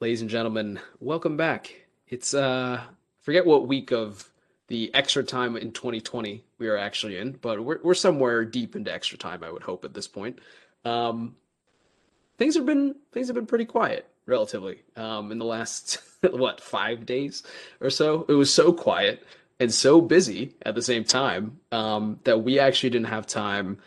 Ladies and gentlemen, welcome back. It's uh forget what week of the extra time in 2020 we are actually in, but we're we're somewhere deep into extra time, I would hope at this point. Um things have been things have been pretty quiet relatively um in the last what, 5 days or so. It was so quiet and so busy at the same time um that we actually didn't have time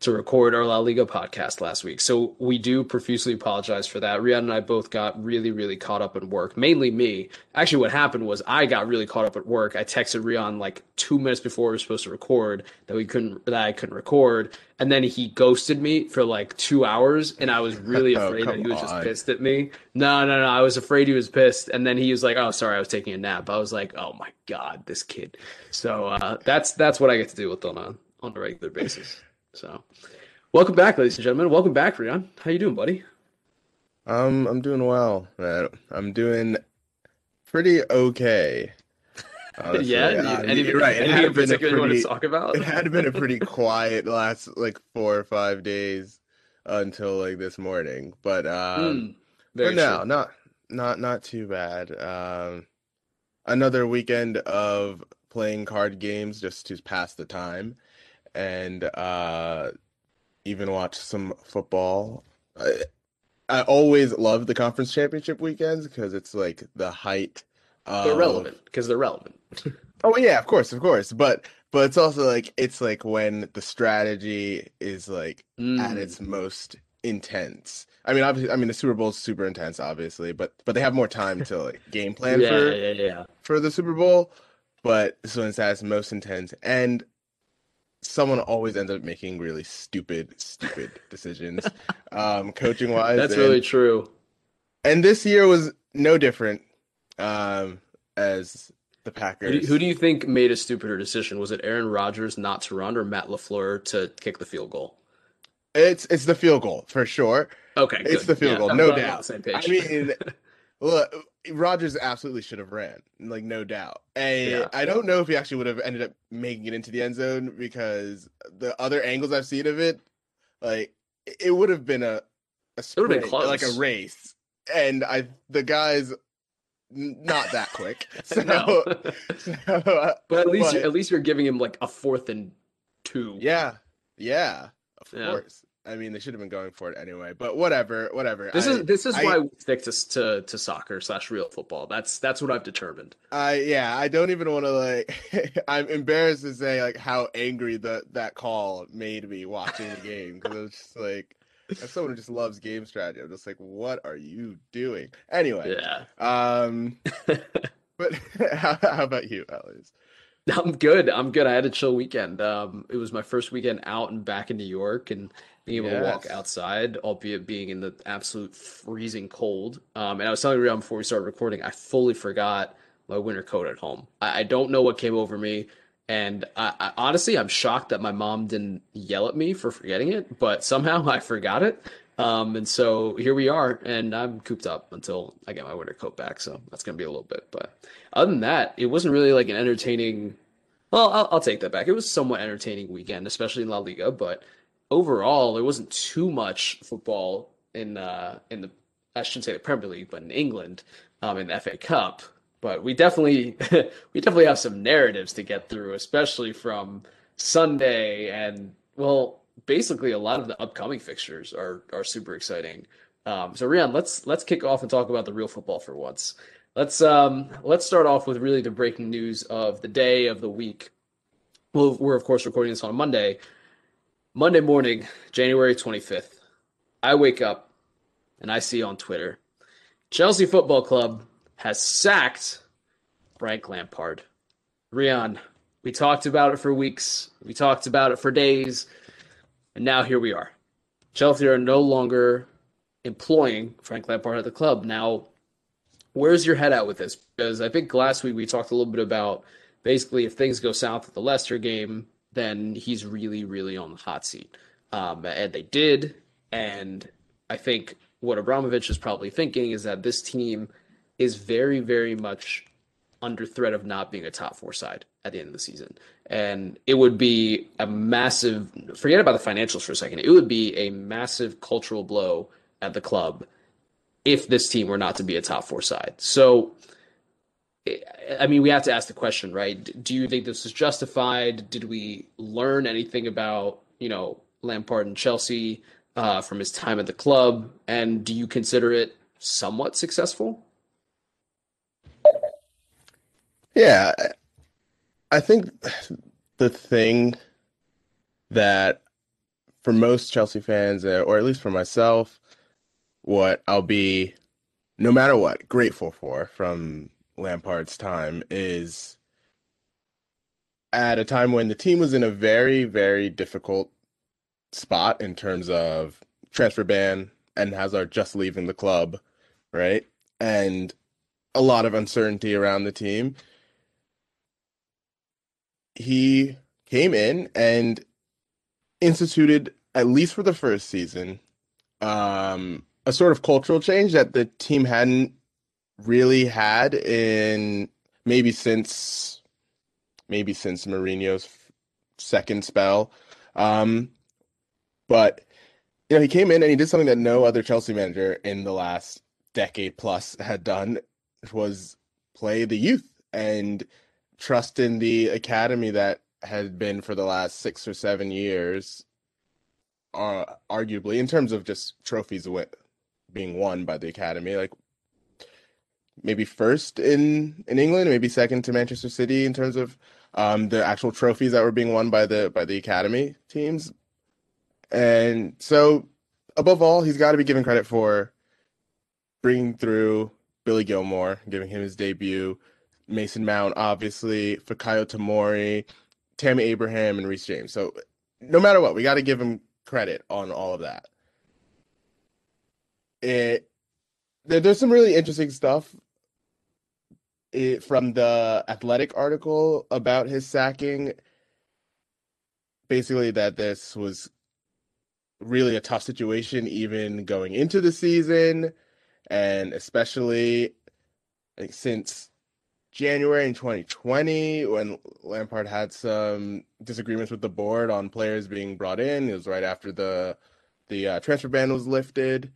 to record our La Liga podcast last week. So we do profusely apologize for that. Rian and I both got really, really caught up in work, mainly me. Actually, what happened was I got really caught up at work. I texted Rian like two minutes before we were supposed to record that we couldn't, that I couldn't record. And then he ghosted me for like two hours. And I was really Oh, afraid that he was just pissed at me. No, no, no. I was afraid he was pissed. And then he was like, oh, sorry, I was taking a nap. I was like, oh my God, this kid. So uh, that's, that's what I get to do with on a, on a regular basis. So, welcome back, ladies and gentlemen. Welcome back, Rian. How you doing, buddy? Um, I'm doing well, man. I'm doing pretty okay. honestly. yeah. Any, you're right. It anything in had been a you want to pretty, talk about? it had been a pretty quiet last like four or five days until like this morning. But um, Mm, but no, true. not not not too bad. Um, another weekend of playing card games just to pass the time, and uh, even watch some football. I, I always love the conference championship weekends because it's like the height They're relevant because they're relevant. Oh yeah, of course, of course. But but it's also like it's like when the strategy is like at Mm, its most intense. I mean, obviously, I mean the Super Bowl is super intense, obviously, but but they have more time to like game plan yeah, for yeah, yeah. for the Super Bowl. But so it's at its most intense, and someone always ends up making really stupid, stupid decisions, um, coaching wise. That's and, really true. and this year was no different, um, as the Who do, Packers. who do you think made a stupider decision? Was it Aaron Rodgers not to run or Matt LaFleur to kick the field goal? It's it's the field goal for sure. Okay, It's good. the field Yeah, goal, no glad we're on doubt. the same I mean, look, Rodgers absolutely should have ran, like no doubt. And Yeah. I don't know if he actually would have ended up making it into the end zone because the other angles I've seen of it, like it- would have been a a would've been sprint, like a race, and I the guys not that quick. So, No. so, uh, but at least but- at least you're giving him like a fourth and two. yeah, yeah, of Yeah. course. I mean, they should have been going for it anyway, but whatever, whatever. This I- is this is I- why we stick to to to soccer slash real football. That's that's what I've determined. I yeah, I don't even want to like. I'm embarrassed to say like how angry the that call made me watching the game because it was just like, as someone who just loves game strategy, I'm just like, what are you doing? Anyway, Yeah. um, but how, how about you, Alex? I'm good. I'm good. I had a chill weekend. Um, it was my first weekend out and back in New York and being able to walk outside, albeit being in the absolute freezing cold. Um, and I was telling Rian before we started recording, I fully forgot my winter coat at home. I, I don't know what came over me. And I, I honestly, I'm shocked that my mom didn't yell at me for forgetting it, but somehow I forgot it. Um, and so here we are, and I'm cooped up until I get my winter coat back. So that's gonna be a little bit. But other than that, it wasn't really like an entertaining. Well, I'll, I'll take that back. It was somewhat entertaining weekend, especially in La Liga. But overall, there wasn't too much football in uh, in the I shouldn't say the Premier League, but in England, um, in the FA Cup. But we definitely we definitely have some narratives to get through, especially from Sunday and well, basically a lot of the upcoming fixtures are are super exciting. Um, so Rian, let's let's kick off and talk about the real football for once. Let's um let's start off with really the breaking news of the day of the week. Well, we're of course recording this on a Monday. Monday morning, January 25th. I wake up and I see on Twitter Chelsea Football Club has sacked Frank Lampard. Rian, we talked about it for weeks. We talked about it for days. And now here we are. Chelsea are no longer employing Frank Lampard at the club. Now, where's your head at with this? Because I think last week we talked a little bit about basically if things go south at the Leicester game, then he's really, really on the hot seat. Um, and they did. And I think what Abramovich is probably thinking is that this team is very, very much under threat of not being a top four side at the end of the season. And it would be a massive, forget about the financials for a second, it would be a massive cultural blow at the club if this team were not to be a top four side. So, I mean, we have to ask the question, right? Do you think this is justified? Did we learn anything about, you know, Lampard and Chelsea uh, from his time at the club? And do you consider it somewhat successful? Yeah, I think the thing that for most Chelsea fans, uh, or at least for myself, what I'll be, no matter what, grateful for from Lampard's time is at a time when the team was in a very, very difficult spot in terms of transfer ban and Hazard just leaving the club, right? And a lot of uncertainty around the team he came in and instituted, at least for the first season, um, a sort of cultural change that the team hadn't really had in maybe since maybe since Mourinho's second spell. Um, but you know, he came in and he did something that no other Chelsea manager in the last decade plus had done which was play the youth and trust in the academy that had been for the last six or seven years, uh, arguably in terms of just trophies being won by the academy, like maybe first in in England, maybe second to Manchester City in terms of um, the actual trophies that were being won by the by the academy teams. And so, above all, he's got to be given credit for bringing through Billy Gilmour, giving him his debut, Mason Mount, obviously, Fikayo Tomori, Tammy Abraham, and Reece James. So no matter what, we got to give him credit on all of that. It there, there's some really interesting stuff it, from the athletic article about his sacking. Basically, that this was really a tough situation, even going into the season, and especially like, since January in 2020 when Lampard had some disagreements with the board on players being brought in. It was right after the the uh, transfer ban was lifted,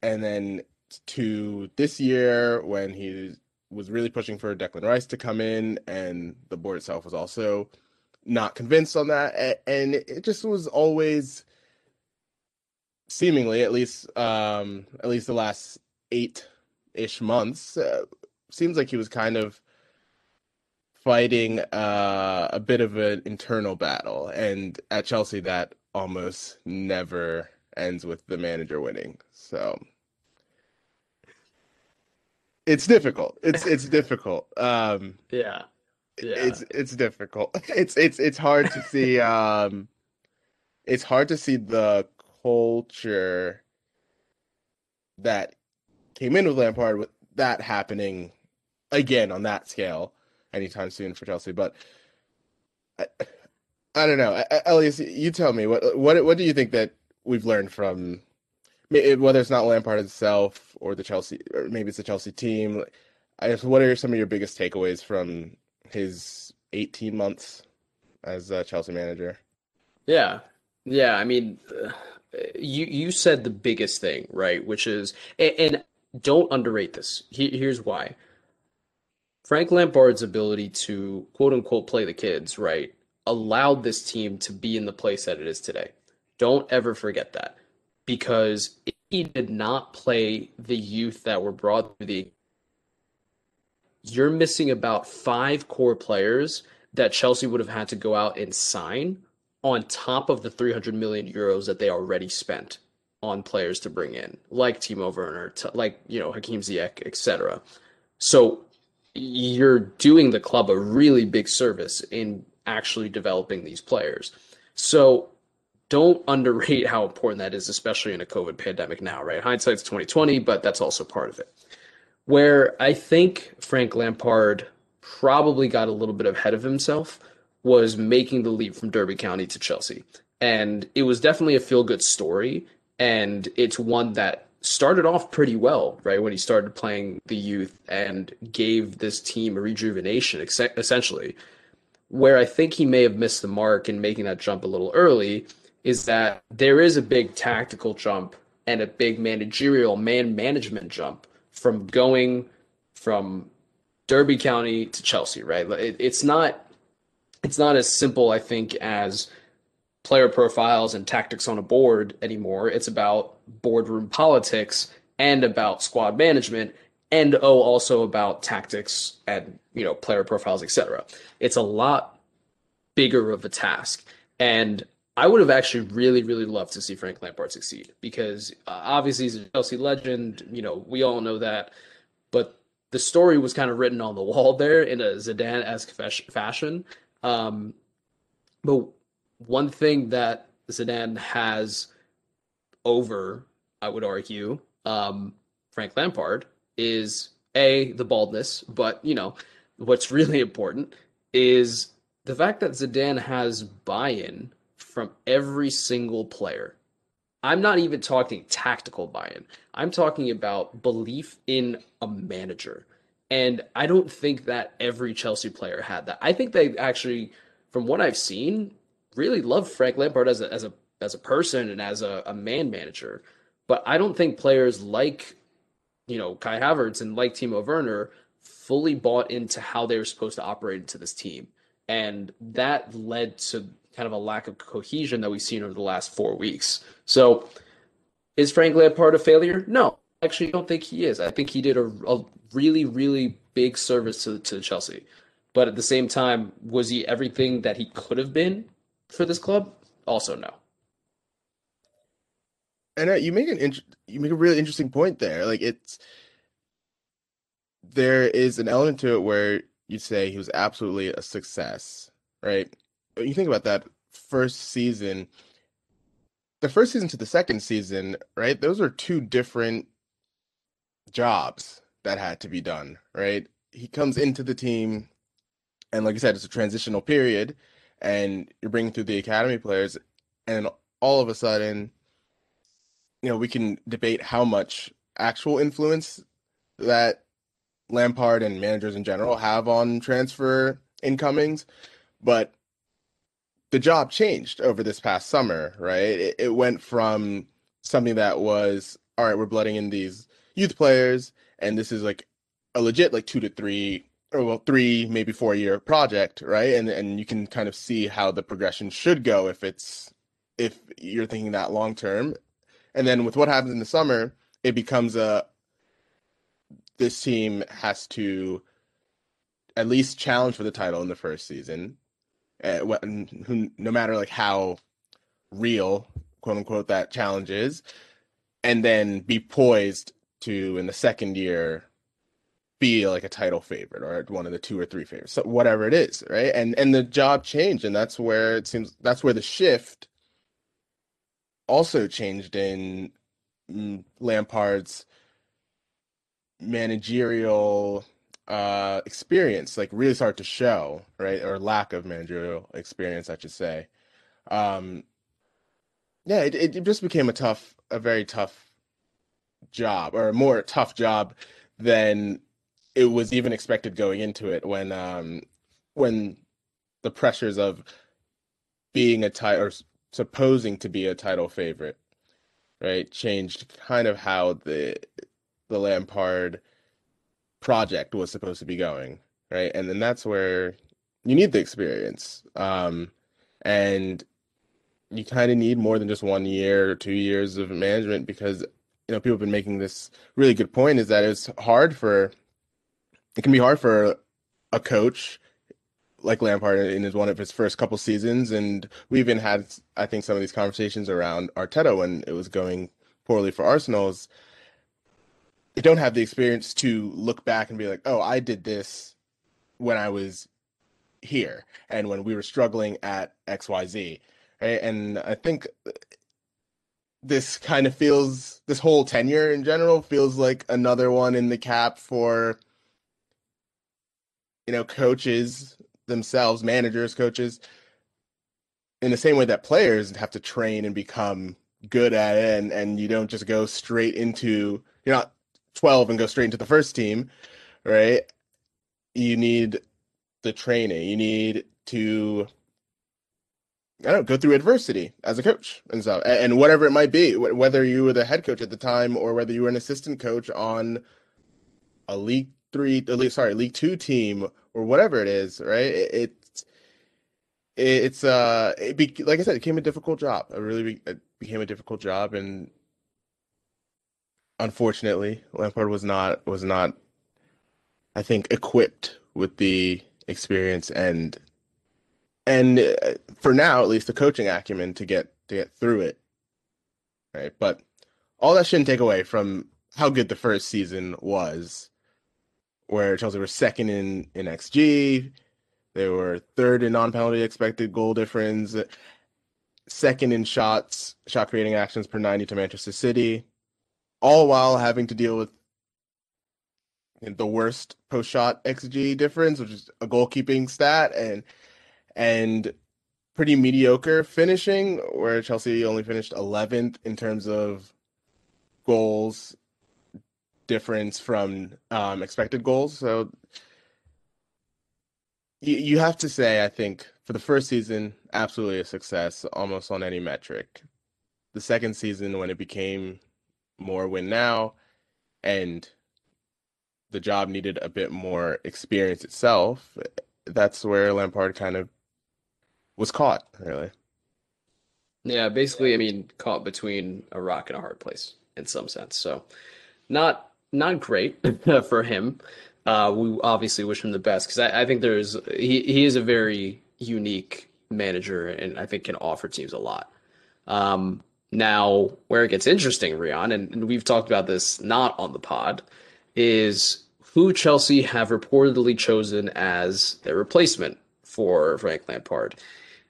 and then to this year when he was really pushing for Declan Rice to come in, and the board itself was also not convinced on that, and it just was always seemingly at least um, at least the last eight ish months. Uh, seems like he was kind of fighting uh, a bit of an internal battle, and at Chelsea that almost never ends with the manager winning. So it's difficult. It's it's difficult. Um, yeah. Yeah. It's it's difficult. It's it's it's hard to see um it's hard to see the culture that came in with Lampard with that happening again on that scale anytime soon for Chelsea. But I, I don't know, Elias. You tell me what what what do you think that we've learned from whether it's not Lampard himself or the Chelsea, or maybe it's the Chelsea team. I guess what are some of your biggest takeaways from his 18 months as a Chelsea manager? Yeah, yeah. I mean, uh, you you said the biggest thing, right? Which is, and, and don't underrate this. He, here's why. Frank Lampard's ability to quote unquote play the kids, right, allowed this team to be in the place that it is today. Don't ever forget that. Because he did not play the youth that were brought through the you're missing about five core players that Chelsea would have had to go out and sign on top of the 300 million euros that they already spent on players to bring in, like Timo Werner, like you know Hakim Ziyech, etc. So you're doing the club a really big service in actually developing these players. So don't underrate how important that is, especially in a COVID pandemic now, right? Hindsight's 2020, but that's also part of it. Where I think Frank Lampard probably got a little bit ahead of himself was making the leap from Derby County to Chelsea. And it was definitely a feel good story. And it's one that started off pretty well, right? When he started playing the youth and gave this team a rejuvenation, essentially. Where I think he may have missed the mark in making that jump a little early is that there is a big tactical jump and a big managerial man management jump from going from Derby County to Chelsea, right? It, it's not it's not as simple, I think, as player profiles and tactics on a board anymore. It's about boardroom politics and about squad management and oh also about tactics and you know player profiles etc it's a lot bigger of a task and i would have actually really really loved to see frank lampard succeed because uh, obviously he's a chelsea legend you know we all know that but the story was kind of written on the wall there in a zidane-esque fashion. Um, but one thing that Zidane has over, I would argue, um, Frank Lampard is a the baldness, but you know what's really important is the fact that Zidane has buy-in from every single player. I'm not even talking tactical buy-in. I'm talking about belief in a manager. And I don't think that every Chelsea player had that. I think they actually, from what I've seen, really love Frank Lampard as a as a as a person and as a, a man manager. But I don't think players like, you know, Kai Havertz and like Timo Werner fully bought into how they were supposed to operate into this team. And that led to kind of a lack of cohesion that we've seen over the last four weeks. So is Frank Lampard a failure? No, I actually don't think he is. I think he did a, a really, really big service to, to Chelsea. But at the same time, was he everything that he could have been? for this club? Also, no. And uh, you make an you make a really interesting point there. Like it's there is an element to it where you say he was absolutely a success, right? You think about that first season, the first season to the second season, right? Those are two different jobs that had to be done, right? He comes into the team, and like I said, it's a transitional period and you're bringing through the academy players, and all of a sudden, you know, we can debate how much actual influence that Lampard and managers in general have on transfer incomings, but the job changed over this past summer, right? It, it went from something that was all right, we're blooding in these youth players, and this is like a legit like two to three or well three maybe four year project right? And and you can kind of see how the progression should go if it's if you're thinking that long term. And then with what happens in the summer it becomes a this team has to at least challenge for the title in the first season uh, who, no matter like how real quote unquote that challenge is and then be poised to in the second year be like a title favorite or one of the two or three favorites, so whatever it is, right? And and the job changed, and that's where it seems that's where the shift also changed in mm, Lampard's managerial uh experience like really start to show right? Or lack of managerial experience i should say. Um yeah it, it just became a tough a very tough job or a more tough job than it was even expected going into it when um when the pressures of being a title or supposing to be a title favorite right changed kind of how the the Lampard project was supposed to be going right and then that's where you need the experience um and you kind of need more than just one year or two years of management because you know people have been making this really good point is that it's hard for it can be hard for a coach like Lampard in his one of his first couple seasons, and we even had I think some of these conversations around Arteta when it was going poorly for Arsenal's. They don't have the experience to look back and be like, "Oh, I did this when I was here and when we were struggling at X Y Z," right? And I think uh, this kind of feels this whole tenure in general feels like another one in the cap for you know, coaches themselves, managers, coaches, in the same way that players have to train and become good at it and, and you don't just go straight into you're not 12 and go straight into the first team, right? You need the training. You need to I don't know, go through adversity as a coach and so and whatever it might be, whether you were the head coach at the time or whether you were an assistant coach on a league three, sorry, league two team or whatever it is, right? It, it's it's uh, it be, like I said, it became a difficult job. It really be, it became a difficult job, and unfortunately, Lampard was not was not, I think, equipped with the experience and and uh, for now at least the coaching acumen to get to get through it. Right? But all that shouldn't take away from how good the first season was where chelsea were second in in xg they were third in non-penalty expected goal difference second in shots shot creating actions per 90 to manchester city all while having to deal with the worst post shot xg difference which is a goalkeeping stat and and pretty mediocre finishing, where Chelsea only finished 11th in terms of goals difference from um, expected goals. So you, you have to say, I think, for the first season, absolutely a success almost on any metric. The second season, when it became more win now, and the job needed a bit more experience itself, that's where Lampard kind of was caught, really. Yeah, basically, I mean, caught between a rock and a hard place in some sense. So, not not great for him. Uh, we obviously wish him the best because I, I, think there's he he is a very unique manager and I think can offer teams a lot. Um, now, where it gets interesting, Rian, and, and we've talked about this not on the pod, is who Chelsea have reportedly chosen as their replacement for Frank Lampard.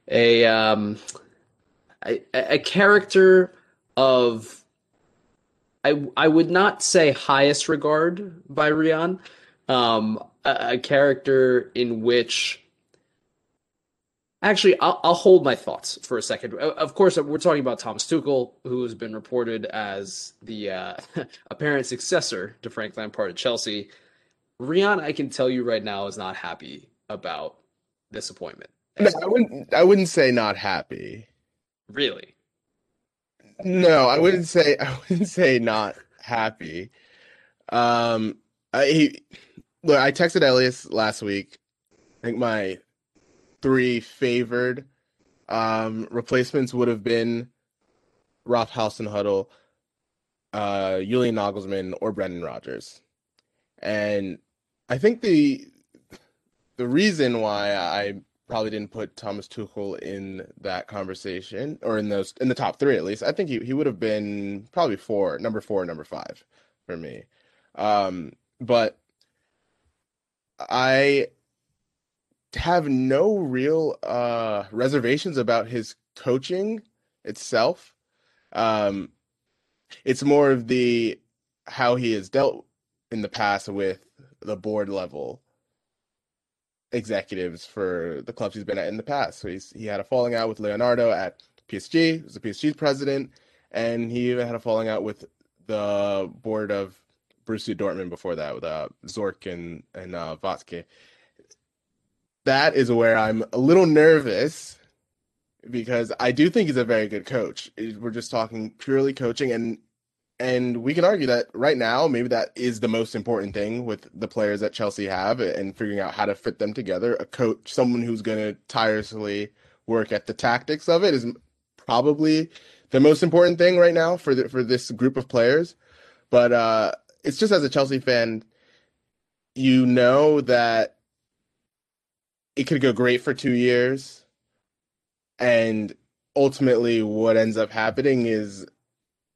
A um, a, a character of I I would not say highest regard by Rian, um, a, a character in which Actually, I'll, I'll, hold my thoughts for a second. Of course, we're talking about Thomas Tuchel, who has been reported as the uh, apparent successor to Frank Lampard at Chelsea. Rian, I can tell you right now, is not happy about this appointment. No, I wouldn't. I wouldn't say not happy. Really? No, I wouldn't say. I wouldn't say not happy. Um, I he, look. I texted Elias last week. I think my three favored um replacements would have been Ralph Hasenhüttl, uh, Julian Nagelsmann, or Brendan Rodgers, and I think the the reason why I probably didn't put Thomas Tuchel in that conversation or in those in the top three at least. I think he, he would have been probably four, number four, number five for me. Um, but I have no real uh, reservations about his coaching itself. Um, it's more of the how he has dealt in the past with the board level executives for the clubs he's been at in the past. So he's he had a falling out with Leonardo at PSG, he was the PSG's president, and he even had a falling out with the board of Borussia Dortmund before that with uh, Zorc and and uh. That is where I'm a little nervous because I do think he's a very good coach. We're just talking purely coaching, and and we can argue that right now, maybe that is the most important thing with the players that Chelsea have and figuring out how to fit them together. A coach, someone who's going to tirelessly work at the tactics of it, is probably the most important thing right now for the, for this group of players. But uh, it's just as a Chelsea fan, you know that it could go great for two years, and ultimately, what ends up happening is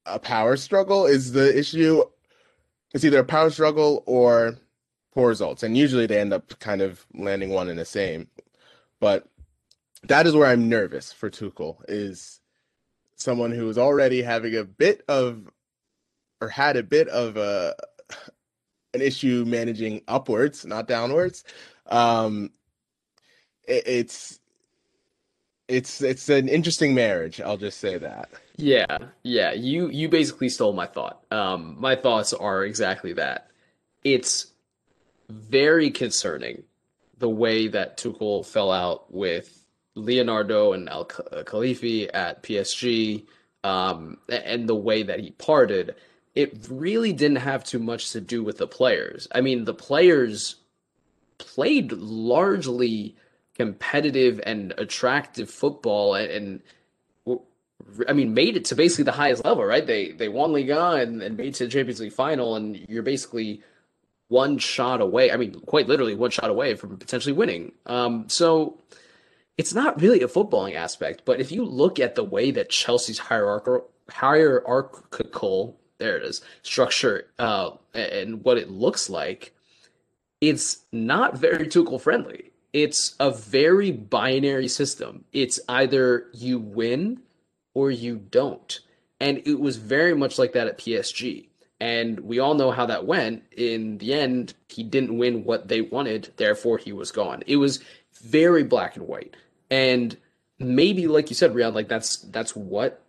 a power struggle is the issue. It's either a power struggle or poor results, and usually they end up kind of landing one in the same. But that is where I'm nervous for Tuchel is someone who is already having a bit of or had a bit of a an issue managing upwards, not downwards. Um, it's it's it's an interesting marriage. I'll just say that. Yeah, yeah. You you basically stole my thought. Um, my thoughts are exactly that. It's very concerning the way that Tuchel fell out with Leonardo and El Khelaïfi at PSG, um, and the way that he parted. It really didn't have too much to do with the players. I mean, the players played largely competitive and attractive football and, and I mean, made it to basically the highest level, right? They they won Liga and, and made to the Champions League final, and you're basically one shot away. I mean, quite literally one shot away from potentially winning. Um, so it's not really a footballing aspect, but if you look at the way that Chelsea's hierarchical hierarchical there it is structure uh, and what it looks like, it's not very Tuchel friendly. It's a very binary system. It's either you win or you don't. And it was very much like that at PSG. And we all know how that went. In the end, he didn't win what they wanted, therefore he was gone. It was very black and white. And maybe, like you said, Rian, like that's that's what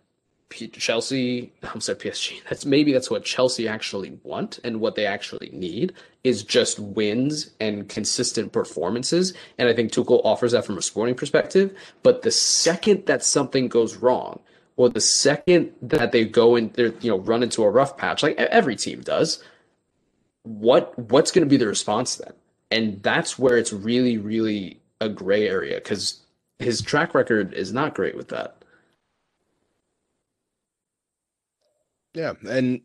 Chelsea, I'm sorry, PSG. That's maybe that's what Chelsea actually want and what they actually need is just wins and consistent performances. And I think Tuchel offers that from a sporting perspective. But the second that something goes wrong, or the second that they go and they you know run into a rough patch, like every team does, what what's going to be the response then? And that's where it's really, really a gray area because his track record is not great with that. Yeah, and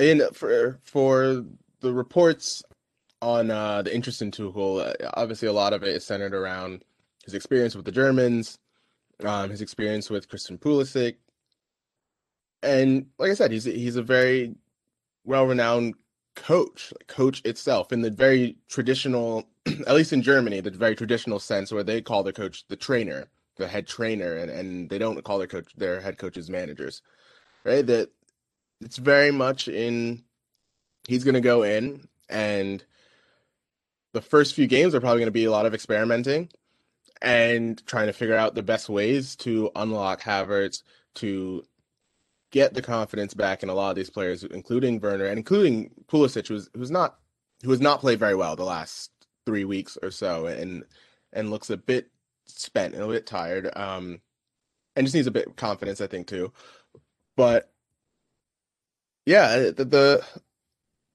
and for for the reports on uh, the interest in Tuchel, uh, obviously a lot of it is centered around his experience with the Germans, um, his experience with Christian Pulisic, and like I said, he's he's a very well-renowned coach, coach itself in the very traditional, at least in Germany, the very traditional sense where they call the coach the trainer, the head trainer, and, and they don't call their coach their head coaches managers, right? That it's very much in he's going to go in and the first few games are probably going to be a lot of experimenting and trying to figure out the best ways to unlock Havertz to get the confidence back in a lot of these players, including Werner and including Pulisic, who's who's not who has not played very well the last three weeks or so, and and looks a bit spent and a bit tired, um, and just needs a bit of confidence, I think, too. But yeah, the, the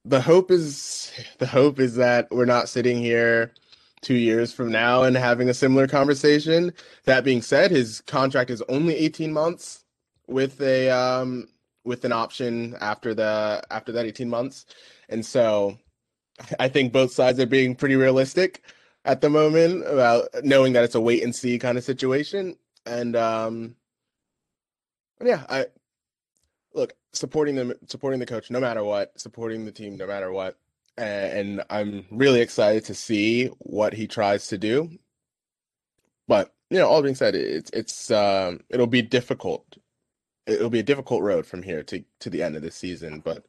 the hope is the hope is that we're not sitting here two years from now and having a similar conversation. That being said, his contract is only 18 months with a um with an option after the after that 18 months. And so I think both sides are being pretty realistic at the moment about knowing that it's a wait and see kind of situation. And um yeah, I look supporting them supporting the coach no matter what, supporting the team no matter what and I'm really excited to see what he tries to do. But you know, all being said, it's it's um, it'll be difficult. It'll be a difficult road from here to to the end of the season, but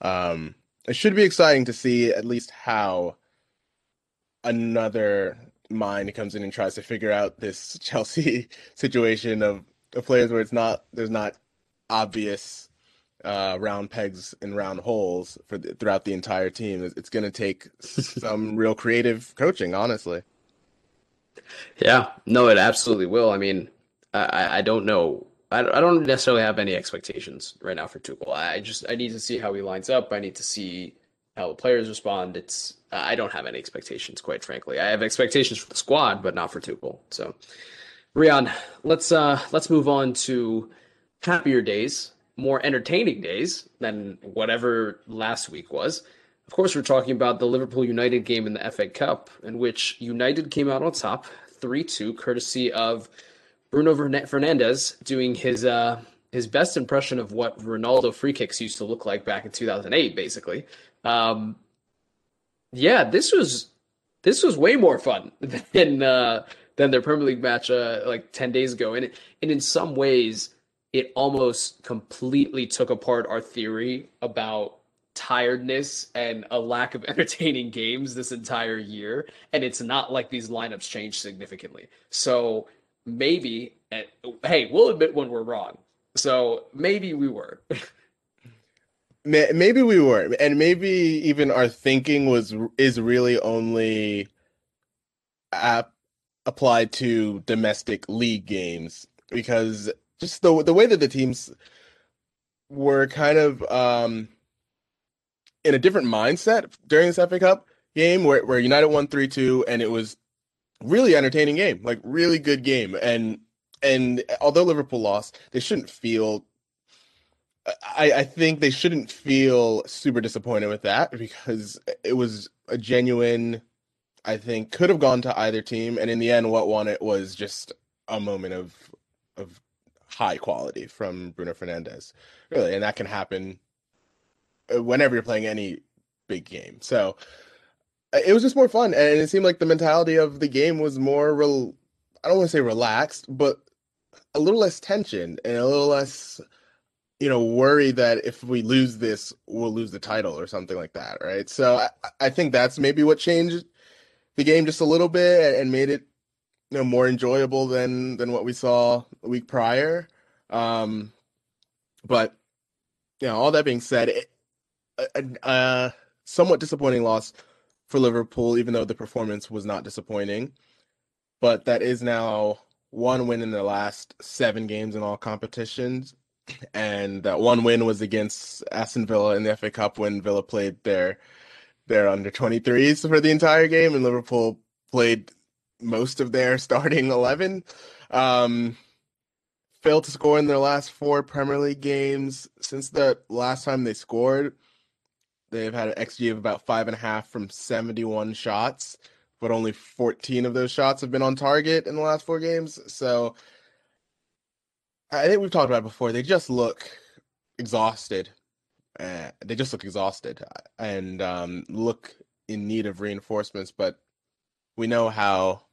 um, it should be exciting to see at least how another mind comes in and tries to figure out this Chelsea situation of, of players where it's not there's not obvious uh, round pegs and round holes for the, throughout the entire team. It's, it's going to take some real creative coaching, honestly. Yeah, no, it absolutely will. I mean, I, I don't know. I, I don't necessarily have any expectations right now for Tuchel. I just I need to see how he lines up. I need to see how the players respond. It's I don't have any expectations, quite frankly. I have expectations for the squad, but not for Tuchel. So, Rian, let's uh let's move on to happier days more entertaining days than whatever last week was. Of course, we're talking about the Liverpool United game in the FA Cup, in which United came out on top 3 2, courtesy of Bruno Fernandes doing his uh, his best impression of what Ronaldo free kicks used to look like back in 2008, basically. Um, yeah, this was this was way more fun than uh, than their Premier League match uh, like 10 days ago, and and in some ways it almost completely took apart our theory about tiredness and a lack of entertaining games this entire year. And it's not like these lineups changed significantly. So maybe, and, hey, we'll admit when we're wrong. So maybe we were. maybe we were, and maybe even our thinking was is really only ap- applied to domestic league games because just the the way that the teams were kind of um, in a different mindset during this FA Cup game where, where United won 3-2 and it was really entertaining game, like really good game. And and although Liverpool lost, they shouldn't feel I, I think they shouldn't feel super disappointed with that because it was a genuine I think could have gone to either team and in the end what won it was just a moment of high quality from Bruno Fernandes, Really, and that can happen uh, whenever you're playing any big game. So uh, it was just more fun, and it seemed like the mentality of the game was more. Rel- I don't want to say relaxed, but a little less tension and a little less, you know, worry that if we lose this, we'll lose the title or something like that, right? So I, I think that's maybe what changed the game just a little bit and made it, you know, more enjoyable than than what we saw a week prior. Um, but you know, all that being said, it, a, a somewhat disappointing loss for Liverpool, even though the performance was not disappointing. But that is now one win in the last seven games in all competitions. And that one win was against Aston Villa in the FA Cup when Villa played their their under 23s for the entire game, and Liverpool played most of their starting 11. Um, failed to score in their last four Premier League games since the last time they scored. They've had an XG of about five and a half from 71 shots, but only 14 of those shots have been on target in the last four games. So I think we've talked about it before. They just look exhausted. Uh, they just look exhausted and um, look in need of reinforcements. But we know how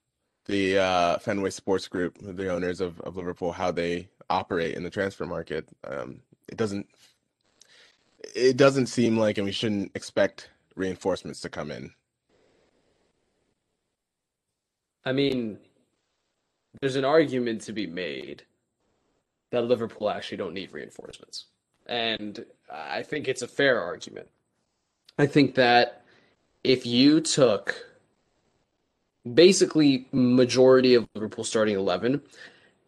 the uh, Fenway Sports Group, the owners of, of Liverpool, how they operate in the transfer market. Um, it doesn't it doesn't seem like, and we shouldn't expect reinforcements to come in. I mean, there's an argument to be made that Liverpool actually don't need reinforcements. And I think it's a fair argument. I think that if you took basically majority of Liverpool starting 11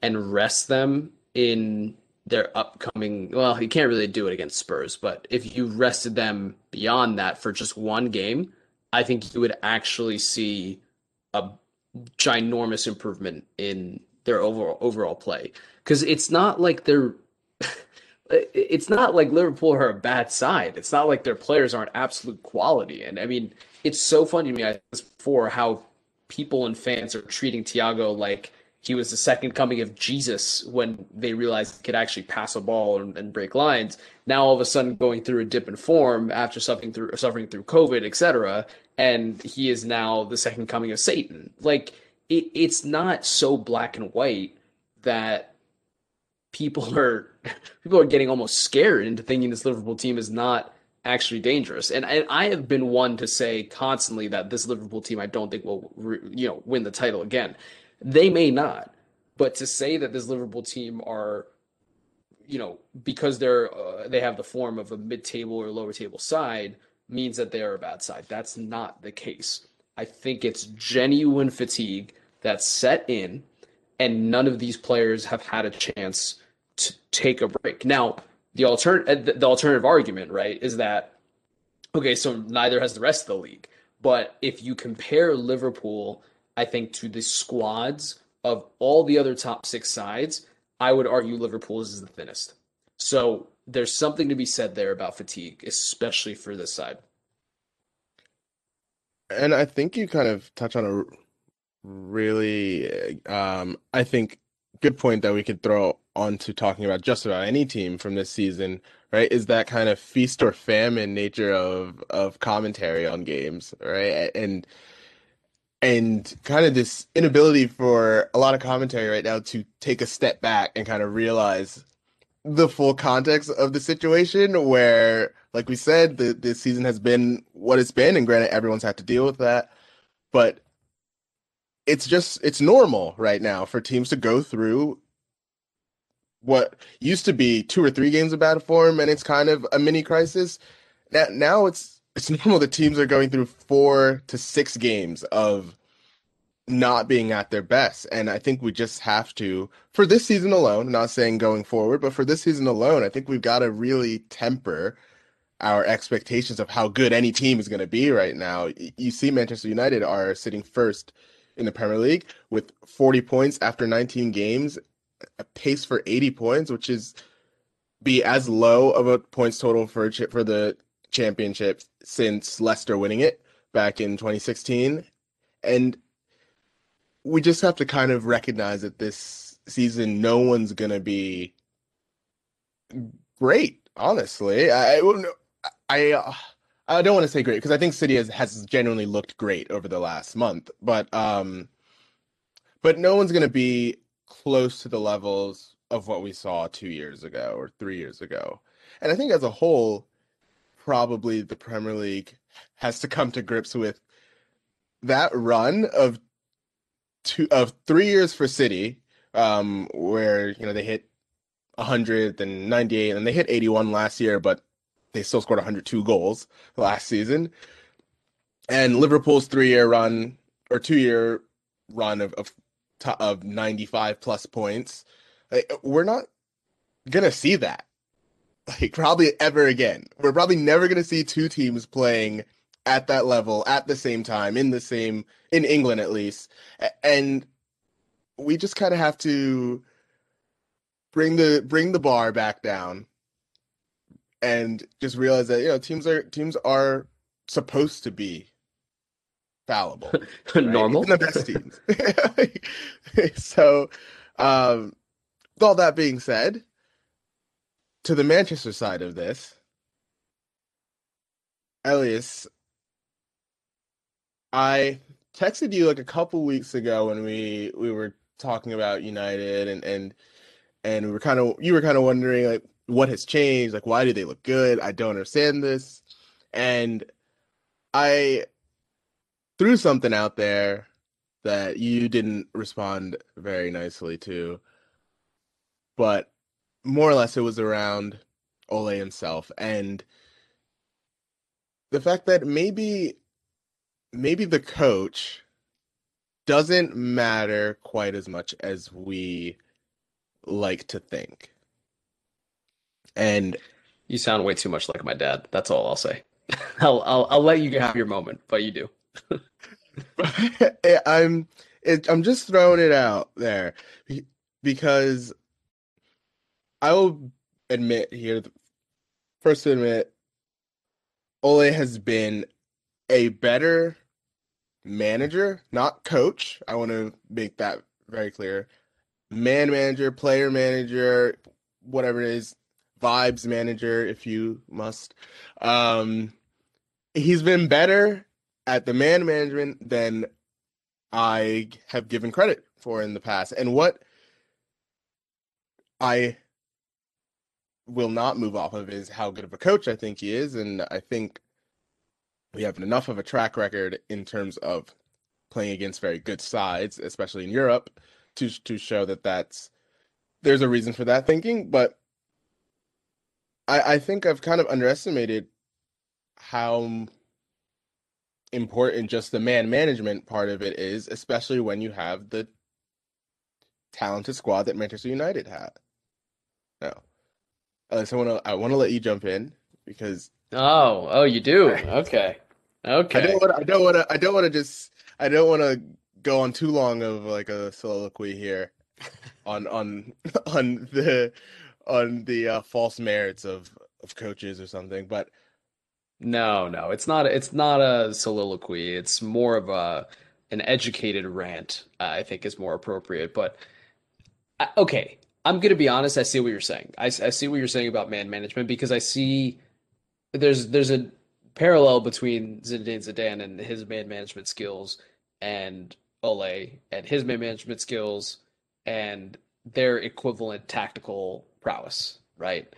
and rest them in their upcoming well you can't really do it against spurs but if you rested them beyond that for just one game i think you would actually see a ginormous improvement in their overall overall play. Because it's not like they're it's not like liverpool are a bad side. It's not like their players aren't absolute quality. And i mean it's so funny to me I before how people and fans are treating Thiago like he was the second coming of Jesus when they realized he could actually pass a ball and, and, break lines. Now all of a sudden going through a dip in form after suffering through suffering through COVID, etc. And he is now the second coming of Satan. Like it, it's not so black and white that people are people are getting almost scared into thinking this Liverpool team is not actually dangerous. And, and I have been one to say constantly that this Liverpool team I don't think will you know win the title again. They may not, but to say that this Liverpool team are, you know, because they're uh, they have the form of a mid-table or lower table side means that they are a bad side. That's not the case. I think it's genuine fatigue that's set in, and none of these players have had a chance to take a break. Now, the alternative uh, the alternative argument, right, is that okay, so neither has the rest of the league. But if you compare Liverpool I think, to the squads of all the other top six sides, I would argue Liverpool is the thinnest. So there's something to be said there about fatigue, especially for this side. And I think you kind of touch on a really, um, I think, good point that we could throw onto talking about just about any team from this season, right? Is that kind of feast or famine nature of of commentary on games, right? And and kind of this inability for a lot of commentary right now to take a step back and kind of realize the full context of the situation where like we said the this season has been what it's been and granted everyone's had to deal with that but it's just it's normal right now for teams to go through what used to be two or three games of bad form and it's kind of a mini crisis. Now, now it's it's normal that teams are going through four to six games of not being at their best. And I think we just have to, for this season alone, not saying going forward, but for this season alone, I think we've got to really temper our expectations of how good any team is going to be right now. You see, Manchester United are sitting first in the Premier League with 40 points after 19 games, a pace for 80 points, which is be as low of a points total for for the championship since Leicester winning it back in 2016. And we just have to kind of recognize that this season no one's to be great, honestly. I I uh, I don't want to say great because I think City has, has genuinely looked great over the last month, but um, but no one's going to be close to the levels of what we saw two years ago or three years ago. And I think as a whole, probably the Premier League has to come to grips with that run of two of three years for City, um, where you know they hit 198 and they hit 81 last year, but they still scored 102 goals last season. And Liverpool's three-year run or two-year run of of, of 95 plus points, like, we're not gonna see that like probably ever again. We're probably never gonna see two teams playing at that level at the same time in the same in England at least, and we just kind of have to bring the bring the bar back down and just realize that you know teams are teams are supposed to be fallible, right? normal, Even the best teams. so, um, with all that being said, to the Manchester side of this, Elias, I texted you like a couple weeks ago when we we were talking about United and and and we were kind of you were kind of wondering like what has changed? Like, why do they look good? I don't understand this. And I threw something out there that you didn't respond very nicely to. But more or less, it was around Ole himself and the fact that maybe maybe the coach doesn't matter quite as much as we like to think. And you sound way too much like my dad. That's all I'll say. I'll I'll I'll let you have your moment, but you do. I'm it, I'm just throwing it out there because I will admit here first to admit Ole has been a better manager, not coach. I want to make that very clear. Man manager, player manager, whatever it is, vibes manager, if you must. Um, he's been better at the man management than I have given credit for in the past. And what I will not move off of is how good of a coach I think he is. And I think we have enough of a track record in terms of playing against very good sides, especially in Europe, to to show that that's there's a reason for that thinking. But I, I think I've kind of underestimated how important just the man management part of it is, especially when you have the talented squad that Manchester United had. No, Alex, I want to I want to let you jump in because oh oh you do? Okay. Okay I don't want I don't want to I don't want to just I don't want to go on too long of like a soliloquy here on on on the on the uh, false merits of of coaches or something. But no, no, it's not. It's not a soliloquy. It's more of a an educated rant. I think is more appropriate. But uh, okay, I'm gonna be honest. I see what you're saying. I, I see what you're saying about man management because I see there's there's a parallel between Zinedine Zidane and his man management skills and Ole and his man management skills and their equivalent tactical prowess, right?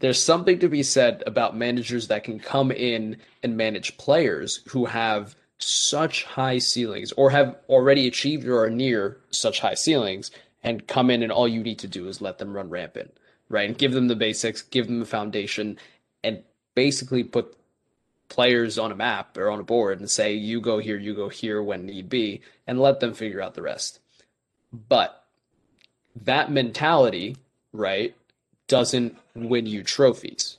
There's something to be said about managers that can come in and manage players who have such high ceilings or have already achieved or are near such high ceilings and come in and all you need to do is let them run rampant, right? And give them the basics, give them the foundation, and basically put players on a map or on a board and say, you go here, you go here when need be, and let them figure out the rest. But that mentality, right, doesn't win you trophies.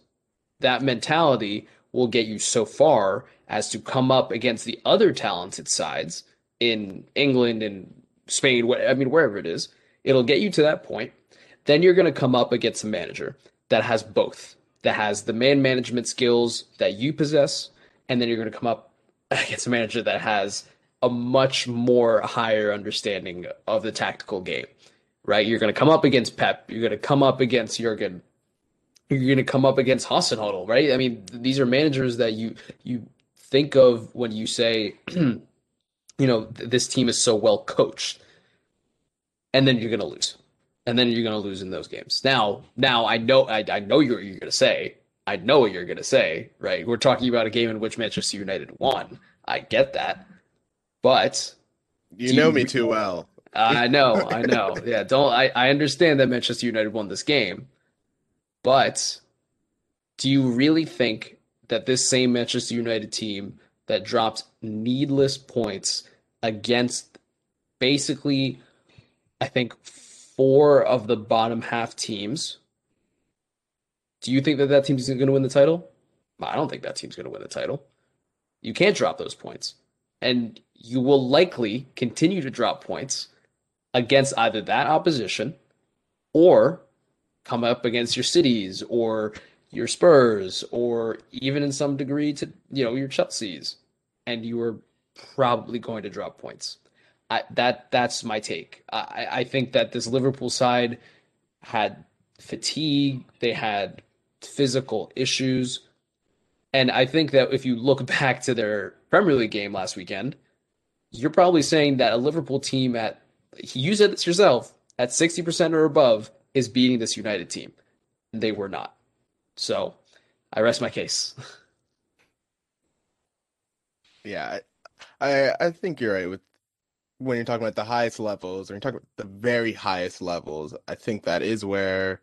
That mentality will get you so far as to come up against the other talented sides in England and Spain, I mean, wherever it is. It'll get you to that point. Then you're going to come up against a manager that has both that has the man management skills that you possess, and then you're going to come up against a manager that has a much more higher understanding of the tactical game, right? You're going to come up against Pep, you're going to come up against Jurgen, you're going to come up against Hasenhüttl, right? I mean, these are managers that you you think of when you say, you know, this team is so well coached, and then you're going to lose and then you're going to lose in those games. Now, now I know I, I know what you're going to say. I know what you're going to say, right? We're talking about a game in which Manchester United won. I get that, but you know you, me too well. I know, I know. Yeah, don't I? I understand that Manchester United won this game, but do you really think that this same Manchester United team that dropped needless points against basically, I think four of the bottom half teams. Do you think that that team's going to win the title? I don't think that team's going to win the title. You can't drop those points. And you will likely continue to drop points against either that opposition or come up against your cities or your Spurs or even in some degree to you know your Chelsea's and you are probably going to drop points. I, that that's my take. I, I think that this Liverpool side had fatigue, they had physical issues, and I think that if you look back to their Premier League game last weekend, you're probably saying that a Liverpool team at you said it yourself at 60% or above is beating this United team. They were not. So I rest my case. Yeah, I I think you're right with when you're talking about the highest levels, or you're talking about the very highest levels, I think that is where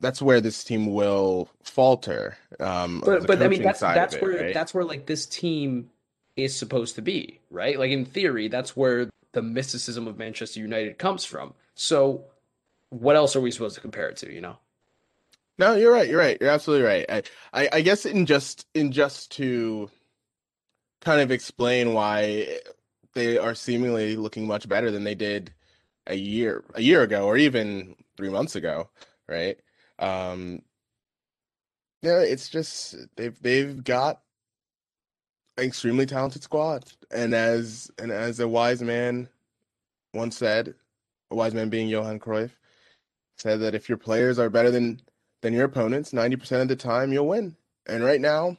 that's where this team will falter. Um, but but I mean that's that's it, where right? that's where like this team is supposed to be, right? Like in theory, that's where the mysticism of Manchester United comes from. So what else are we supposed to compare it to? You know? No, you're right. You're right. You're absolutely right. I, I, I guess in just in just to kind of explain why they are seemingly looking much better than they did a year a year ago or even three months ago, right? Um, yeah, it's just they've they've got extremely talented squad, and as and as a wise man once said, a wise man being Johan Cruyff, said that if your players are better than than your opponents, ninety percent of the time you'll win. And right now,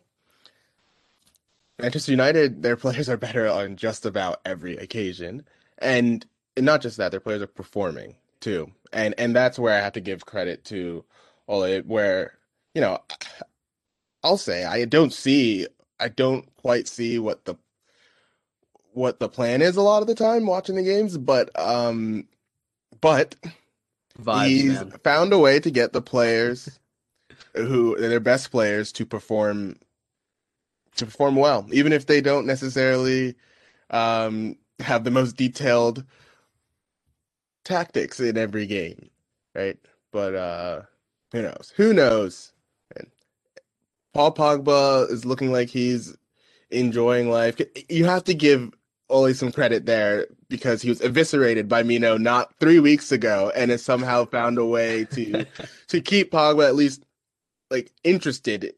Manchester United, their players are better on just about every occasion, and, not just that, their players are performing too, and and that's where I have to give credit to Ole, where you know, I'll say I don't see, I don't quite see what the what the plan is a lot of the time watching the games, but um, but Vibes, he's man. found a way to get the players who their best players to perform to perform well, even if they don't necessarily um, have the most detailed tactics in every game, right? But uh, who knows? Who knows? Paul Pogba is looking like he's enjoying life. You have to give Ole some credit there because he was eviscerated by Mino not three weeks ago and has somehow found a way to to keep Pogba at least like interested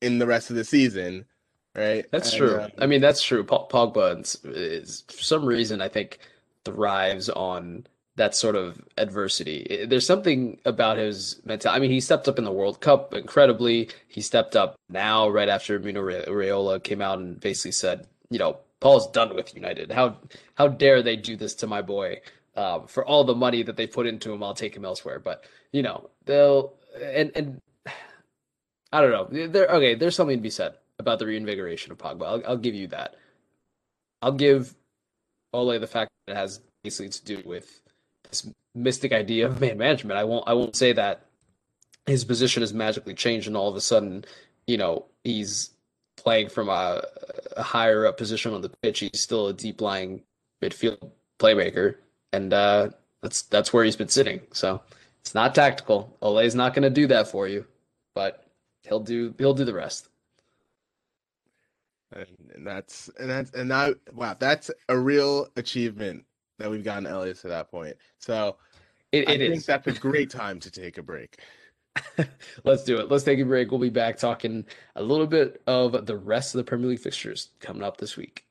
in the rest of the season right? That's and, true. Uh, I mean, that's true. Pogba is, is, for some reason I think thrives on that sort of adversity. There's something about his mental. I mean, he stepped up in the World Cup incredibly. He stepped up now right after Mino Raiola came out and basically said, you know, Paul's done with United. How how dare they do this to my boy? Um, for all the money that they put into him, I'll take him elsewhere. But you know, they'll and and I don't know. There okay. There's something to be said about the reinvigoration of Pogba. I'll, I'll give you that. I'll give Ole the fact that it has basically to do with this mystic idea of man management. I won't I won't say that his position has magically changed and all of a sudden, you know, he's playing from a, a higher up position on the pitch. He's still a deep lying midfield playmaker, and uh, that's that's where he's been sitting. So it's not tactical. Ole's not going to do that for you, but he'll do he'll do the rest. And, that's and that's and that wow, that's a real achievement that we've gotten Elliot to that point. So it, it I is. think that's a great time to take a break. Let's do it. Let's take a break. We'll be back talking a little bit of the rest of the Premier League fixtures coming up this week.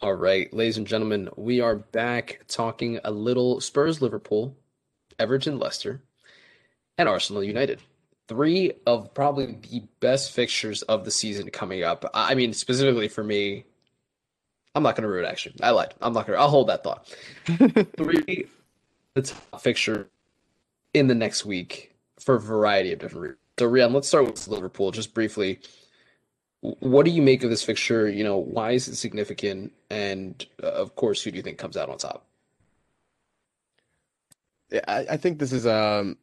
All right, ladies and gentlemen, we are back talking a little Spurs Liverpool, Everton Leicester, and Arsenal United. Three of probably the best fixtures of the season coming up. I mean, specifically for me, I'm not going to ruin action. I lied. I'm not going to. I'll hold that thought. Three, the top fixture in the next week for a variety of different reasons. So, Rian, let's start with Liverpool just briefly. What do you make of this fixture? You know, why is it significant? And uh, of course, who do you think comes out on top? Yeah, I, I think this is um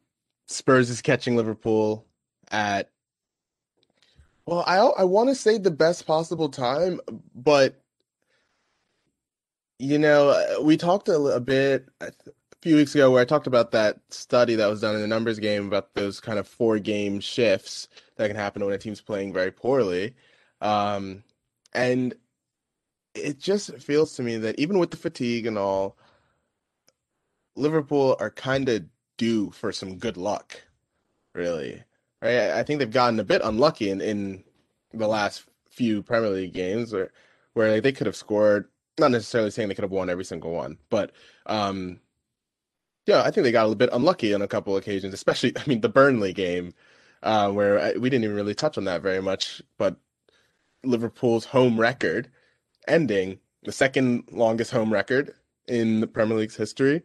Spurs is catching Liverpool at well, I I want to say the best possible time, but you know, we talked a, a bit a few weeks ago where I talked about that study that was done in the numbers game about those kind of four game shifts that can happen when a team's playing very poorly. Um, and it just feels to me that even with the fatigue and all, Liverpool are kind of due for some good luck, really. Right? I think they've gotten a bit unlucky in, in the last few Premier League games where where like, they could have scored. Not necessarily saying they could have won every single one, but um, yeah, I think they got a little bit unlucky on a couple occasions, especially I mean the Burnley game, uh, where I, we didn't even really touch on that very much, but Liverpool's home record ending the second longest home record in the Premier League's history.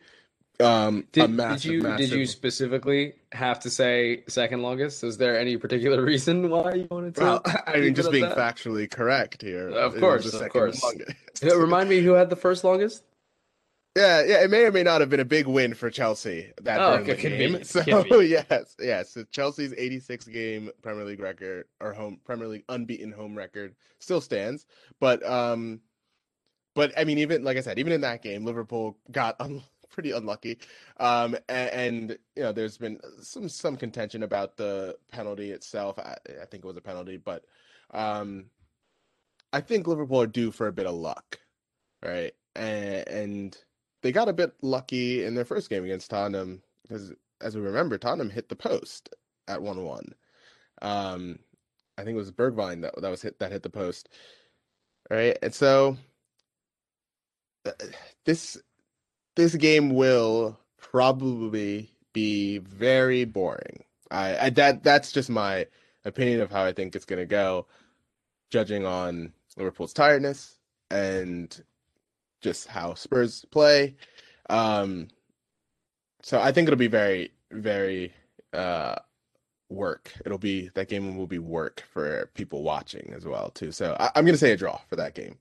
Um, Did, massive, did you massive... did you specifically have to say second longest? Is there any particular reason why you wanted to? Well, I mean, just being that? factually correct here. Of course, of course. Remind me who had the first longest? Yeah, yeah, it may or may not have been a big win for Chelsea that oh, Burnley game. Be. So yes, yes, so Chelsea's 86 game Premier League record or home Premier League unbeaten home record still stands, but um, but I mean, even like I said, even in that game, Liverpool got un- pretty unlucky, um, and, and, you know, there's been some some contention about the penalty itself. I, I think it was a penalty, but um, I think Liverpool are due for a bit of luck, right? and, and they got a bit lucky in their first game against Tottenham because, as we remember, Tottenham hit the post at one-one. Um, I think it was Bergwijn that that was hit that hit the post, right? And so uh, this this game will probably be very boring. I, I that that's just my opinion of how I think it's going to go, judging on Liverpool's tiredness and just how Spurs play. Um, so I think it'll be very, very uh, work. It'll be that game will be work for people watching as well too. So I, am gonna say a draw for that game.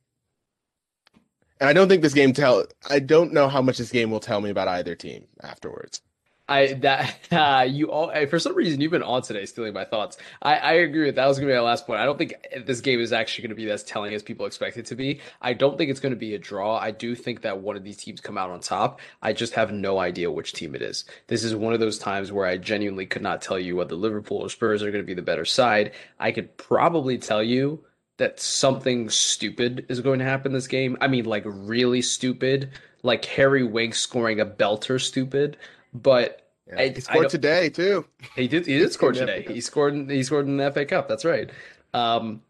And I don't think this game tell. I don't know how much this game will tell me about either team afterwards. I that uh, you all for some reason you've been on today stealing my thoughts. I, I agree with that. Was gonna be my last point. I don't think this game is actually gonna be as telling as people expect it to be. I don't think it's gonna be a draw. I do think that one of these teams come out on top. I just have no idea which team it is. This is one of those times where I genuinely could not tell you whether Liverpool or Spurs are gonna be the better side. I could probably tell you that something stupid is going to happen this game. I mean, like really stupid, like Harry Winks scoring a belter stupid. But yeah, I, he scored today too. He did. He did score today. He scored. In, he scored in the FA Cup. That's right. Um,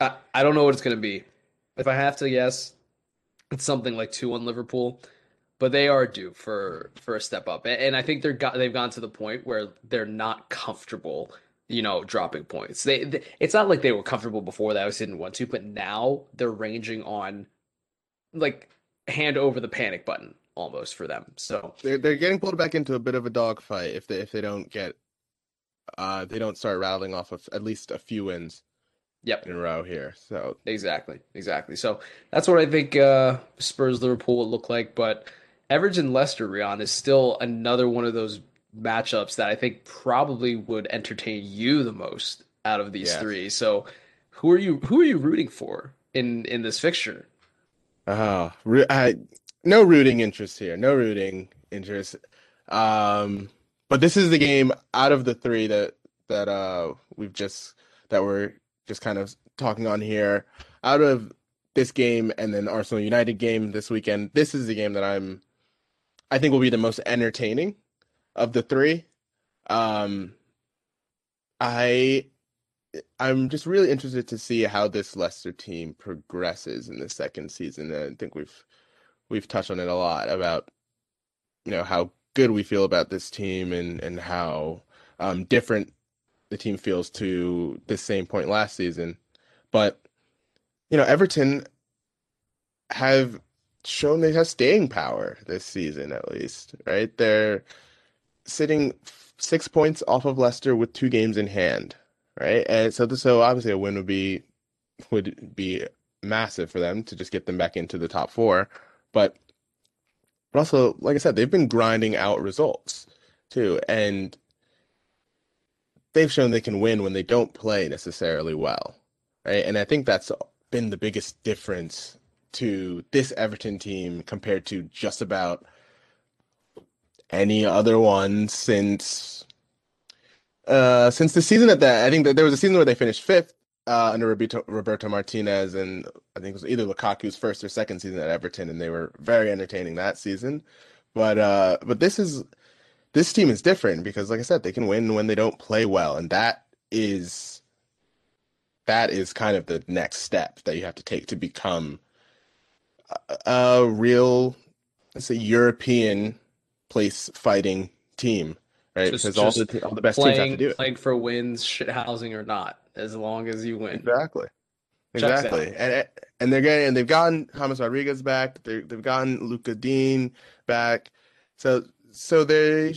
I I don't know what it's going to be. If I have to guess, it's something like two one Liverpool. But they are due for for a step up, and I think they're got they've gone to the point where they're not comfortable you know, dropping points. They, they, it's not like they were comfortable before that. I didn't want to, but now they're ranging on like hand over the panic button almost for them. So they're they're getting pulled back into a bit of a dogfight if they if they don't get uh they don't start rattling off of at least a few wins. Yep. In a row here. So exactly, exactly. So that's what I think uh, Spurs Liverpool would look like. But Everton Leicester Rian is still another one of those matchups that I think probably would entertain you the most out of these yes. three. So who are you who are you rooting for in in this fixture? Oh, I, no rooting interest here. No rooting interest. Um, but this is the game out of the three that that uh we've just that we're just kind of talking on here. Out of this game and then Arsenal United game this weekend, this is the game that I'm I think will be the most entertaining of the three. Um I I'm just really interested to see how this Leicester team progresses in the second season. I think we've we've touched on it a lot about you know how good we feel about this team and and how um, different the team feels to the same point last season. But you know, Everton have shown they have staying power this season at least, right? They're sitting six points off of Leicester with two games in hand, right? And so, so obviously a win would be would be massive for them to just get them back into the top four. But but also, like I said, they've been grinding out results too, and they've shown they can win when they don't play necessarily well, right? And I think that's been the biggest difference to this Everton team compared to just about any other one since uh since the season at that I think that there was a season where they finished fifth uh, under Roberto, Roberto Martinez, and I think it was either Lukaku's first or second season at Everton, and they were very entertaining that season. But uh, but this is this team is different because, like I said, they can win when they don't play well, and that is that is kind of the next step that you have to take to become a, a real, let's say, European place fighting team, right? Just, because all the all the best playing, teams have to do it. Playing for wins, shit housing or not as long as you win. Exactly. Exactly. And and they're getting and they've gotten James Rodriguez back. They they've gotten Lucas Digne back. So so they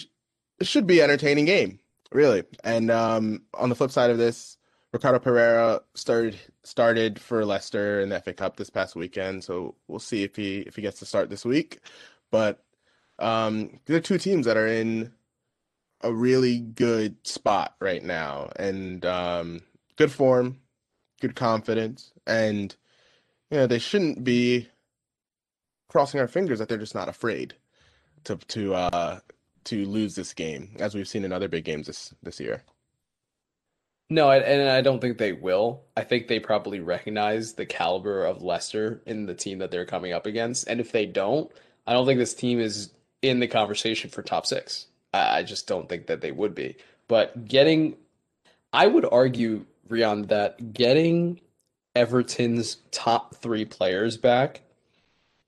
it should be entertaining game, really. And um, on the flip side of this, Ricardo Pereira started started for Leicester in the FA Cup this past weekend. So we'll see if he if he gets to start this week. But um, there are two teams that are in a really good spot right now, and um, good form, good confidence, and you know they shouldn't be crossing our fingers that they're just not afraid to to uh to lose this game as we've seen in other big games this this year. No, and I don't think they will. I think they probably recognize the caliber of Leicester in the team that they're coming up against, and if they don't, I don't think this team is in the conversation for top six. I just don't think that they would be. But getting, I would argue Rian, that getting Everton's top three players back,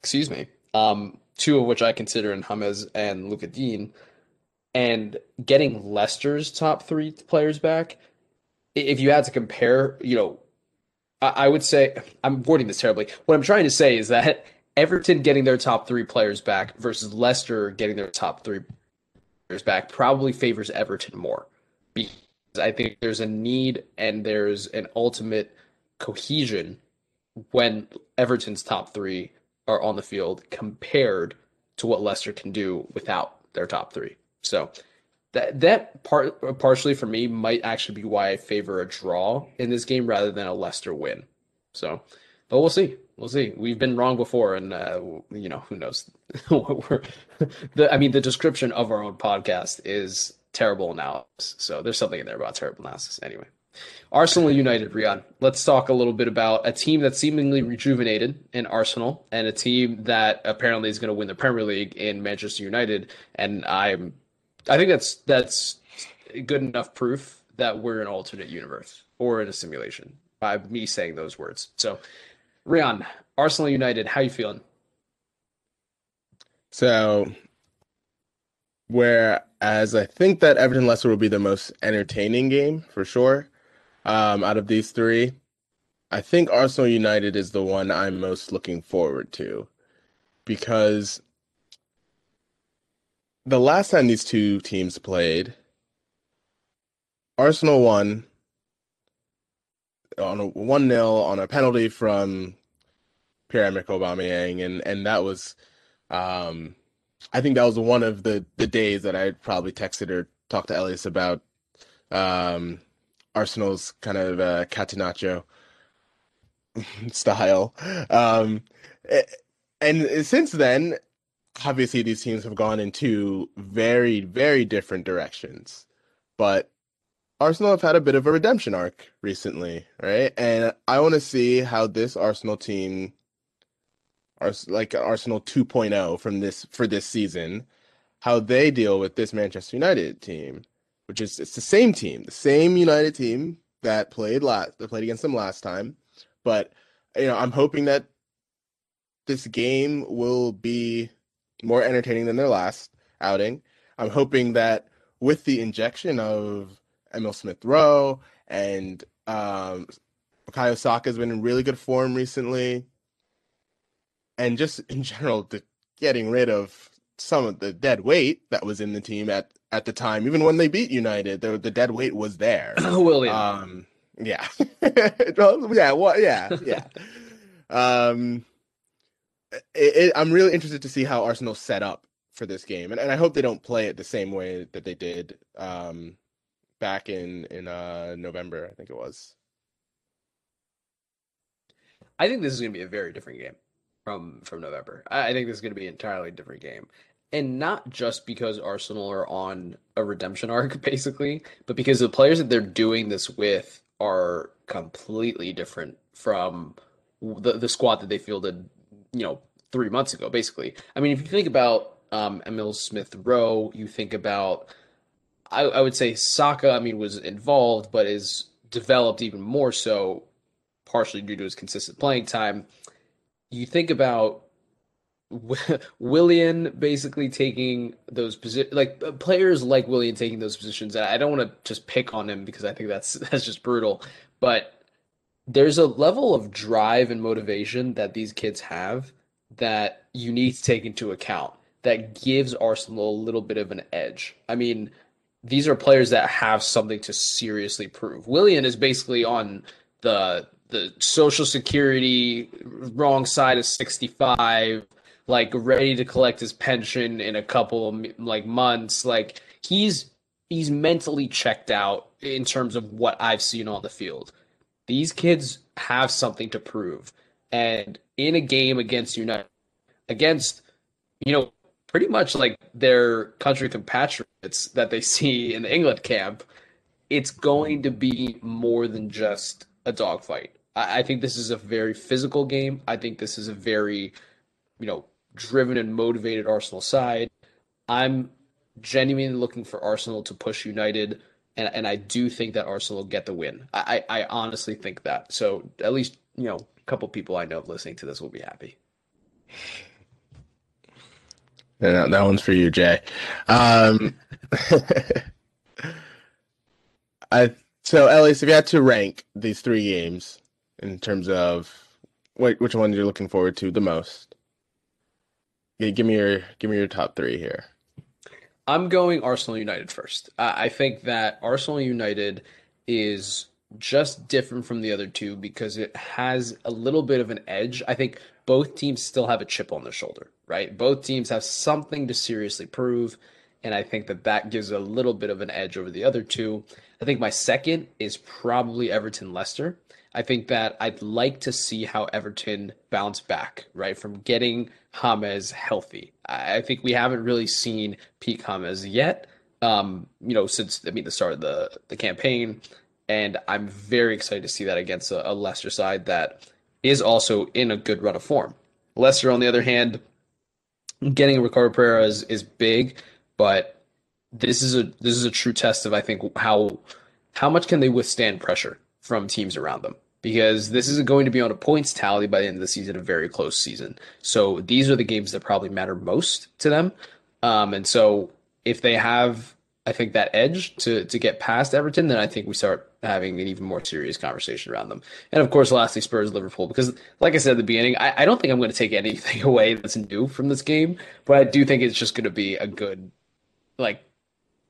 excuse me, um, two of which I consider in James and Lucas Digne, and getting Leicester's top three players back, if you had to compare, you know, I, I would say I'm wording this terribly. What I'm trying to say is that Everton getting their top three players back versus Leicester getting their top three players back probably favors Everton more. Because I think there's a need and there's an ultimate cohesion when Everton's top three are on the field compared to what Leicester can do without their top three. So that that part partially for me might actually be why I favor a draw in this game rather than a Leicester win. So, but we'll see. We'll see. We've been wrong before, and uh, you know who knows. What we're. the I mean, the description of our own podcast is terrible analysis. So there's something in there about terrible analysis. Anyway, Arsenal United, Rian. Let's talk a little bit about a team that's seemingly rejuvenated in Arsenal and a team that apparently is going to win the Premier League in Manchester United. And I'm, I think that's that's good enough proof that we're an alternate universe or in a simulation by me saying those words. So, Rian, Arsenal United, how you feeling? So Whereas I think that Everton Leicester will be the most entertaining game for sure um, out of these three. I think Arsenal United is the one I'm most looking forward to. because the last time these two teams played, Arsenal won on a one 0 on a penalty from Pierre Emerick Aubameyang, and and that was, um, I think that was one of the the days that I probably texted or talked to Elias about um, Arsenal's kind of uh, Catenaccio style. Um, and since then, obviously these teams have gone into very, very different directions. But Arsenal have had a bit of a redemption arc recently, right? And I want to see how this Arsenal team, like Arsenal 2.0 from this for this season, how they deal with this Manchester United team, which is it's the same team, the same United team that played last that played against them last time. But you know, I'm hoping that this game will be more entertaining than their last outing. I'm hoping that with the injection of Emil Smith Rowe and um, Bukayo Saka has been in really good form recently, and just in general, the, getting rid of some of the dead weight that was in the team at at the time, even when they beat United, the the dead weight was there. Willian, um, yeah, yeah, well, yeah, yeah. um, it, it, I'm really interested to see how Arsenal set up for this game, and, and I hope they don't play it the same way that they did um, back in in uh, November, I think it was. I think this is going to be a very different game from from November. I, think this is going to be an entirely different game, and not just because Arsenal are on a redemption arc, basically, but because the players that they're doing this with are completely different from the the squad that they fielded you know, three months ago, basically. I mean, if you think about um, Emil Smith Rowe, you think about, I, I would say Saka, I mean, was involved, but is developed even more so, partially due to his consistent playing time. You think about Willian basically taking those positions, like uh, players like Willian taking those positions. I don't want to just pick on him because I think that's that's just brutal, but there's a level of drive and motivation that these kids have that you need to take into account that gives Arsenal a little bit of an edge. I mean, these are players that have something to seriously prove. Willian is basically on the the social security wrong side of 65 like ready to collect his pension in a couple of like months like he's he's mentally checked out in terms of what I've seen on the field these kids have something to prove. And in a game against United, against, you know, pretty much like their country compatriots that they see in the England camp, it's going to be more than just a dogfight. I, I think this is a very physical game. I think this is a very, you know, driven and motivated Arsenal side. I'm genuinely looking for Arsenal to push United and and I do think that Arsenal will get the win. I, I, I honestly think that. So at least you know a couple people I know listening to this will be happy. That, one's for you, Jay. Um, I so Elias, if you had to rank these three games in terms of what which one you're looking forward to the most, give me your give me your top three here. I'm going Arsenal United first. I think that Arsenal United is just different from the other two because it has a little bit of an edge. I think both teams still have a chip on their shoulder, right? Both teams have something to seriously prove. And I think that that gives a little bit of an edge over the other two. I think my second is probably Everton Leicester. I think that I'd like to see how Everton bounce back, right, from getting James healthy. I think we haven't really seen peak James yet. Um, you know, since I mean the start of the the campaign, and I'm very excited to see that against a, a Leicester side that is also in a good run of form. Leicester, on the other hand, getting Ricardo Pereira is, is big, but this is a this is a true test of I think how how much can they withstand pressure from teams around them because this is going to be on a points tally by the end of the season, a very close season. So these are the games that probably matter most to them. Um, and so if they have I think that edge to to get past Everton, then I think we start having an even more serious conversation around them. And of course, lastly, Spurs Liverpool because, like I said at the beginning, I, I don't think I'm going to take anything away that's new from this game, but I do think it's just going to be a good, like,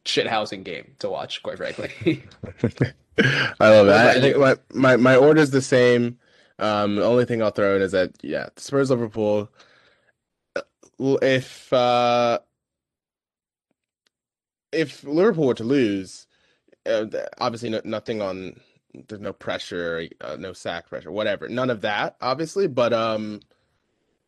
shithousing game to watch. Quite frankly. I love that. I think my my my order is the same. Um, the only thing I'll throw in is that yeah, Spurs Liverpool. Uh, if uh, if Liverpool were to lose, uh, obviously no, nothing on there's no pressure, uh, no sack pressure, whatever. None of that, obviously. But um,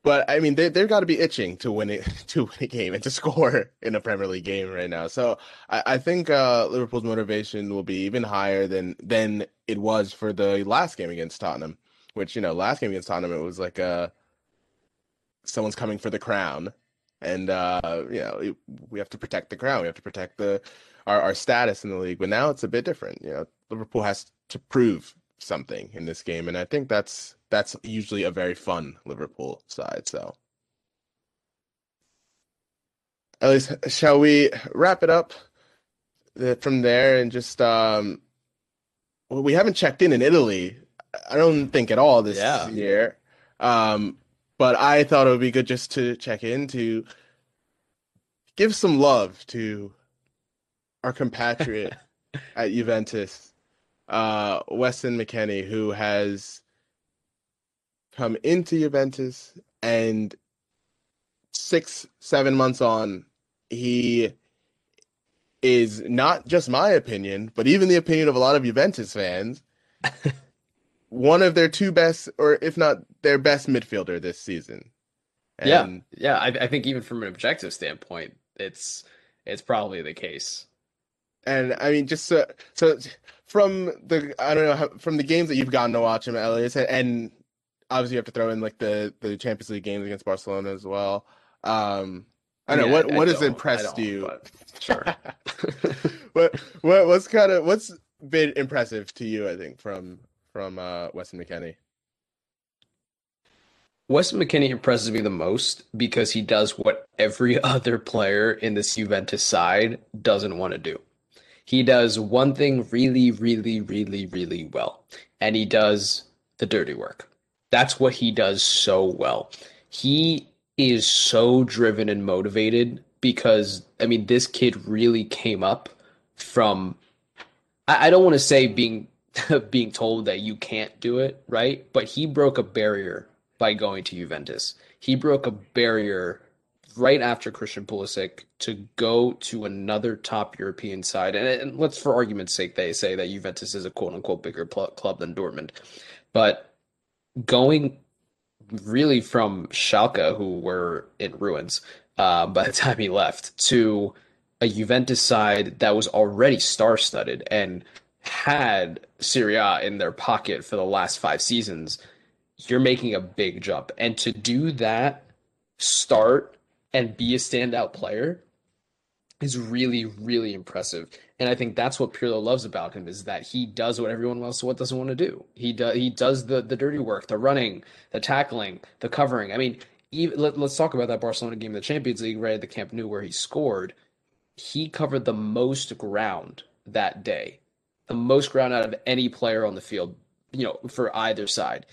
but I mean, they they've got to be itching to win it to win a game and to score in a Premier League game right now. So I, I think uh, Liverpool's motivation will be even higher than than it was for the last game against Tottenham. Which you know, last game against Tottenham, it was like uh, someone's coming for the crown and uh, you know we have to protect the crown. We have to protect the our, our status in the league. But now it's a bit different. You know, Liverpool has to prove something in this game, and I think that's that's usually a very fun Liverpool side. So, at least, shall we wrap it up uh, from there and just um, well, we haven't checked in in Italy. I don't think at all this yeah. year. Um, but I thought it would be good just to check in to give some love to our compatriot at Juventus, uh, Weston McKennie, who has come into Juventus and six, seven months on, he is not just my opinion, but even the opinion of a lot of Juventus fans. one of their two best, or if not their best midfielder this season. And yeah, yeah. I, I think even from an objective standpoint, it's it's probably the case. And I mean, just so, so from the I don't know from the games that you've gotten to watch him, Elias, and obviously you have to throw in like the the Champions League games against Barcelona as well. Um, I don't yeah, know what what has impressed you. Sure. what what what's kind of what's been impressive to you? I think from from uh, Weston McKennie? Weston McKennie impresses me the most because he does what every other player in this Juventus side doesn't want to do. He does one thing really, really, really, really well, and he does the dirty work. That's what he does so well. He is so driven and motivated because, I mean, this kid really came up from, I, I don't want to say being being told that you can't do it, right? But he broke a barrier by going to Juventus. He broke a barrier right after Christian Pulisic to go to another top European side. And, and let's, for argument's sake, they say that Juventus is a quote unquote bigger pl- club than Dortmund. But going really from Schalke, who were in ruins uh, by the time he left, to a Juventus side that was already star studded and had Serie A in their pocket for the last five seasons, you're making a big jump. And to do that, start and be a standout player is really, really impressive. And I think that's what Pirlo loves about him is that he does what everyone else what doesn't want to do. He does he does the the dirty work, the running, the tackling, the covering. I mean, even, let, us talk about that Barcelona game in the Champions League right at the Camp Nou where he scored. He covered the most ground that day the most ground out of any player on the field, you know, for either side.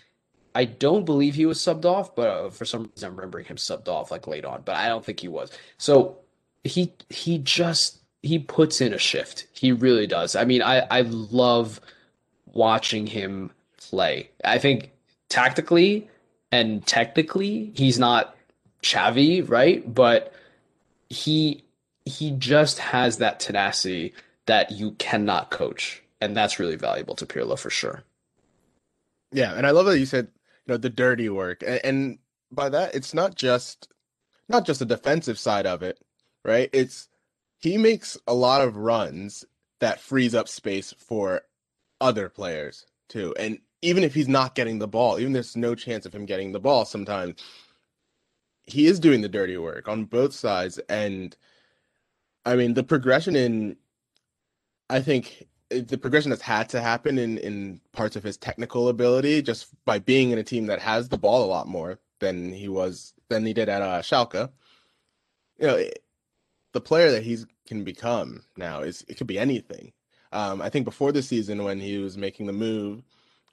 I don't believe he was subbed off, but uh, for some reason I'm remembering him subbed off like late on, but I don't think he was. So he he just he puts in a shift. He really does. I mean, I I love watching him play. I think tactically and technically he's not Xavi, right? But he he just has that tenacity that you cannot coach and that's really valuable to Pirlo for sure. Yeah, and I love that you said know the dirty work, and, and by that it's not just not just the defensive side of it, right? It's he makes a lot of runs that frees up space for other players too, and even if he's not getting the ball, even there's no chance of him getting the ball sometimes, he is doing the dirty work on both sides. And I mean, the progression in, I think, the progression that's had to happen in in parts of his technical ability just by being in a team that has the ball a lot more than he was than he did at uh, Schalke. You know, the player that he's can become now. Is it could be anything. Um, I think before the season when he was making the move,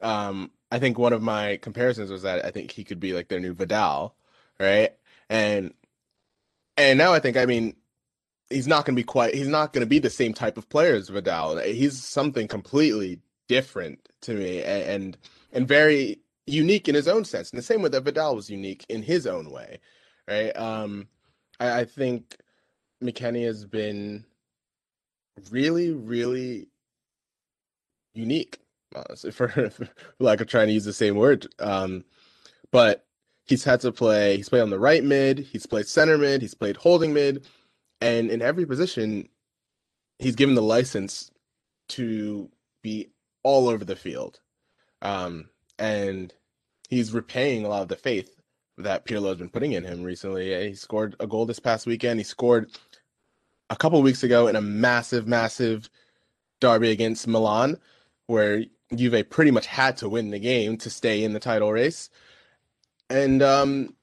um, I think one of my comparisons was that I think he could be like their new Vidal, right? And and now I think I mean he's not going to be quite he's not going to be the same type of player as Vidal. He's something completely different to me and and, very unique in his own sense. In the same way that Vidal was unique in his own way, right? Um, I, I think McKennie has been really, really unique, honestly, for, for lack of trying to use the same word. Um, but he's had to play, he's played on the right mid, he's played center mid, he's played holding mid, and in every position, he's given the license to be all over the field. Um, and he's repaying a lot of the faith that Pirlo has been putting in him recently. He scored a goal this past weekend. He scored a couple weeks ago in a massive, massive derby against Milan, where Juve pretty much had to win the game to stay in the title race. And um,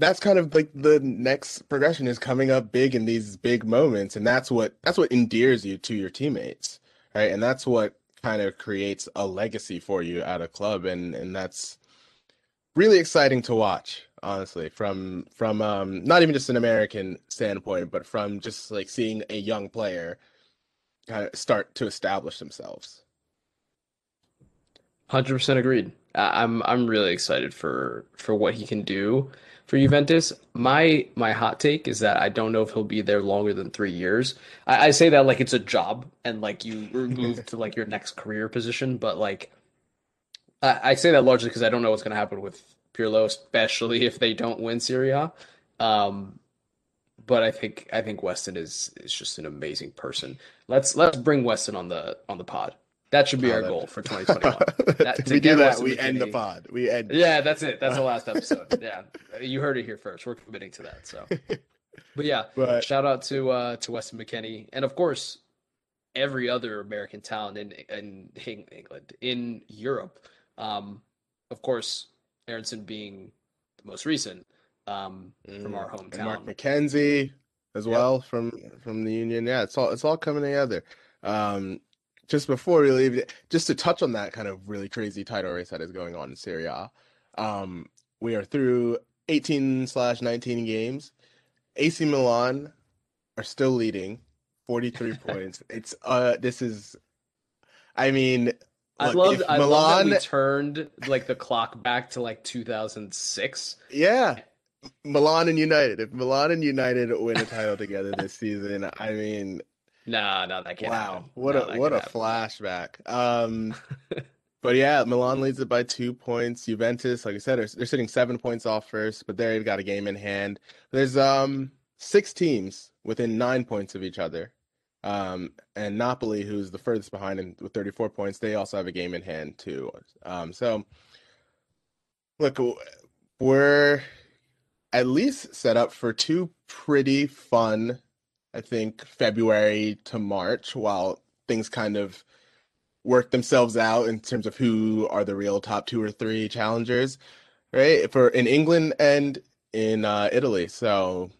that's kind of like the next progression is coming up big in these big moments, and that's what that's what endears you to your teammates, right? And that's what kind of creates a legacy for you at a club, and and that's really exciting to watch honestly from from um not even just an american standpoint but from just like seeing a young player kind of start to establish themselves. 100% agreed. I'm i'm really excited for for what he can do for Juventus. My my hot take is that I don't know if he'll be there longer than three years. I, I say that like it's a job and like you move to like your next career position, but like I, I say that largely because I don't know what's going to happen with Pirlo, especially if they don't win Serie A. Um, but I think I think Weston is is just an amazing person. Let's let's bring Weston on the on the pod. That should be oh, our goal for 2021. That, we do that, we end the pod. We end. Yeah, that's it. That's the last episode. yeah, you heard it here first. We're committing to that. So, but yeah, but, shout out to uh, to Weston McKennie, and of course, every other American talent in in England, in Europe. Um, of course, Aaronson being the most recent um, mm. from our hometown. And Mark McKenzie as yep. well from from the Union. Yeah, it's all it's all coming together. Um, just before we leave, just to touch on that kind of really crazy title race that is going on in Serie A. Um, we are through 18 slash 19 games. AC Milan are still leading, 43 points. It's uh, this is, I mean, I love I Milan... love that we turned like the clock back to like 2006. Yeah. Milan and United. If Milan and United win a title together this season, I mean No, no, that can't Wow. Happen. What no, a what a happen. flashback. Um But yeah, Milan leads it by two points. Juventus, like I said, they're, they're sitting seven points off first, but they've got a game in hand. There's um six teams within nine points of each other. Um, and Napoli, who's the furthest behind in, with 34 points, they also have a game in hand too. Um, so look, we're at least set up for two pretty fun, I think, February to March, while things kind of work themselves out in terms of who are the real top two or three challengers, right? For in England and in uh, Italy. So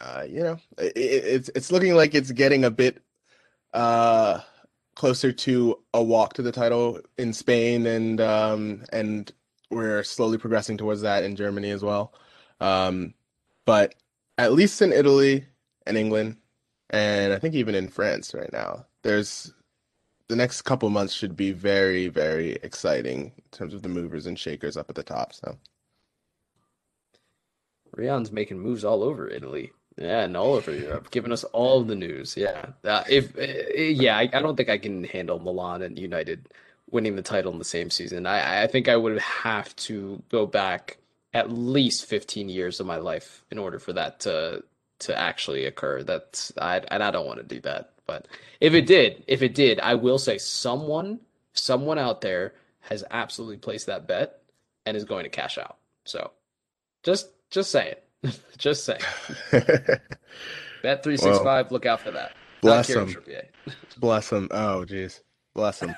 uh, you know, it, it's it's looking like it's getting a bit uh, closer to a walk to the title in Spain, and um, and we're slowly progressing towards that in Germany as well. Um, but at least in Italy and England, and I think even in France right now, there's the next couple months should be very very exciting in terms of the movers and shakers up at the top. So. Rian's making moves all over Italy. Yeah, and all over Europe, giving us all the news. Yeah, uh, if uh, yeah, I, I, don't think I can handle Milan and United winning the title in the same season. I, I think I would have to go back at least 15 years of my life in order for that to to actually occur. That's I and I don't want to do that. But if it did, if it did, I will say someone someone out there has absolutely placed that bet and is going to cash out. So just just say it. Just saying. Bet three six five. Look out for that. Bless him. bless him. Oh, jeez. Bless him.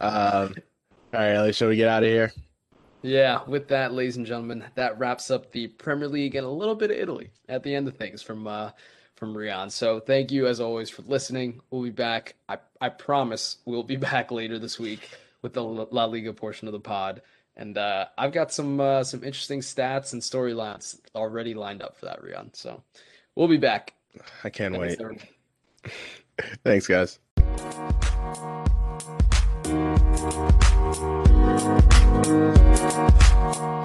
um, all right, Ellie. Shall we get out of here? Yeah. With that, ladies and gentlemen, that wraps up the Premier League and a little bit of Italy at the end of things from uh, from Rian. So thank you as always for listening. We'll be back. I, I promise we'll be back later this week with the La Liga portion of the pod. And uh, I've got some uh, some interesting stats and storylines already lined up for that, Rian. So we'll be back. I can't Thanks, wait. Thanks, guys. Thank you.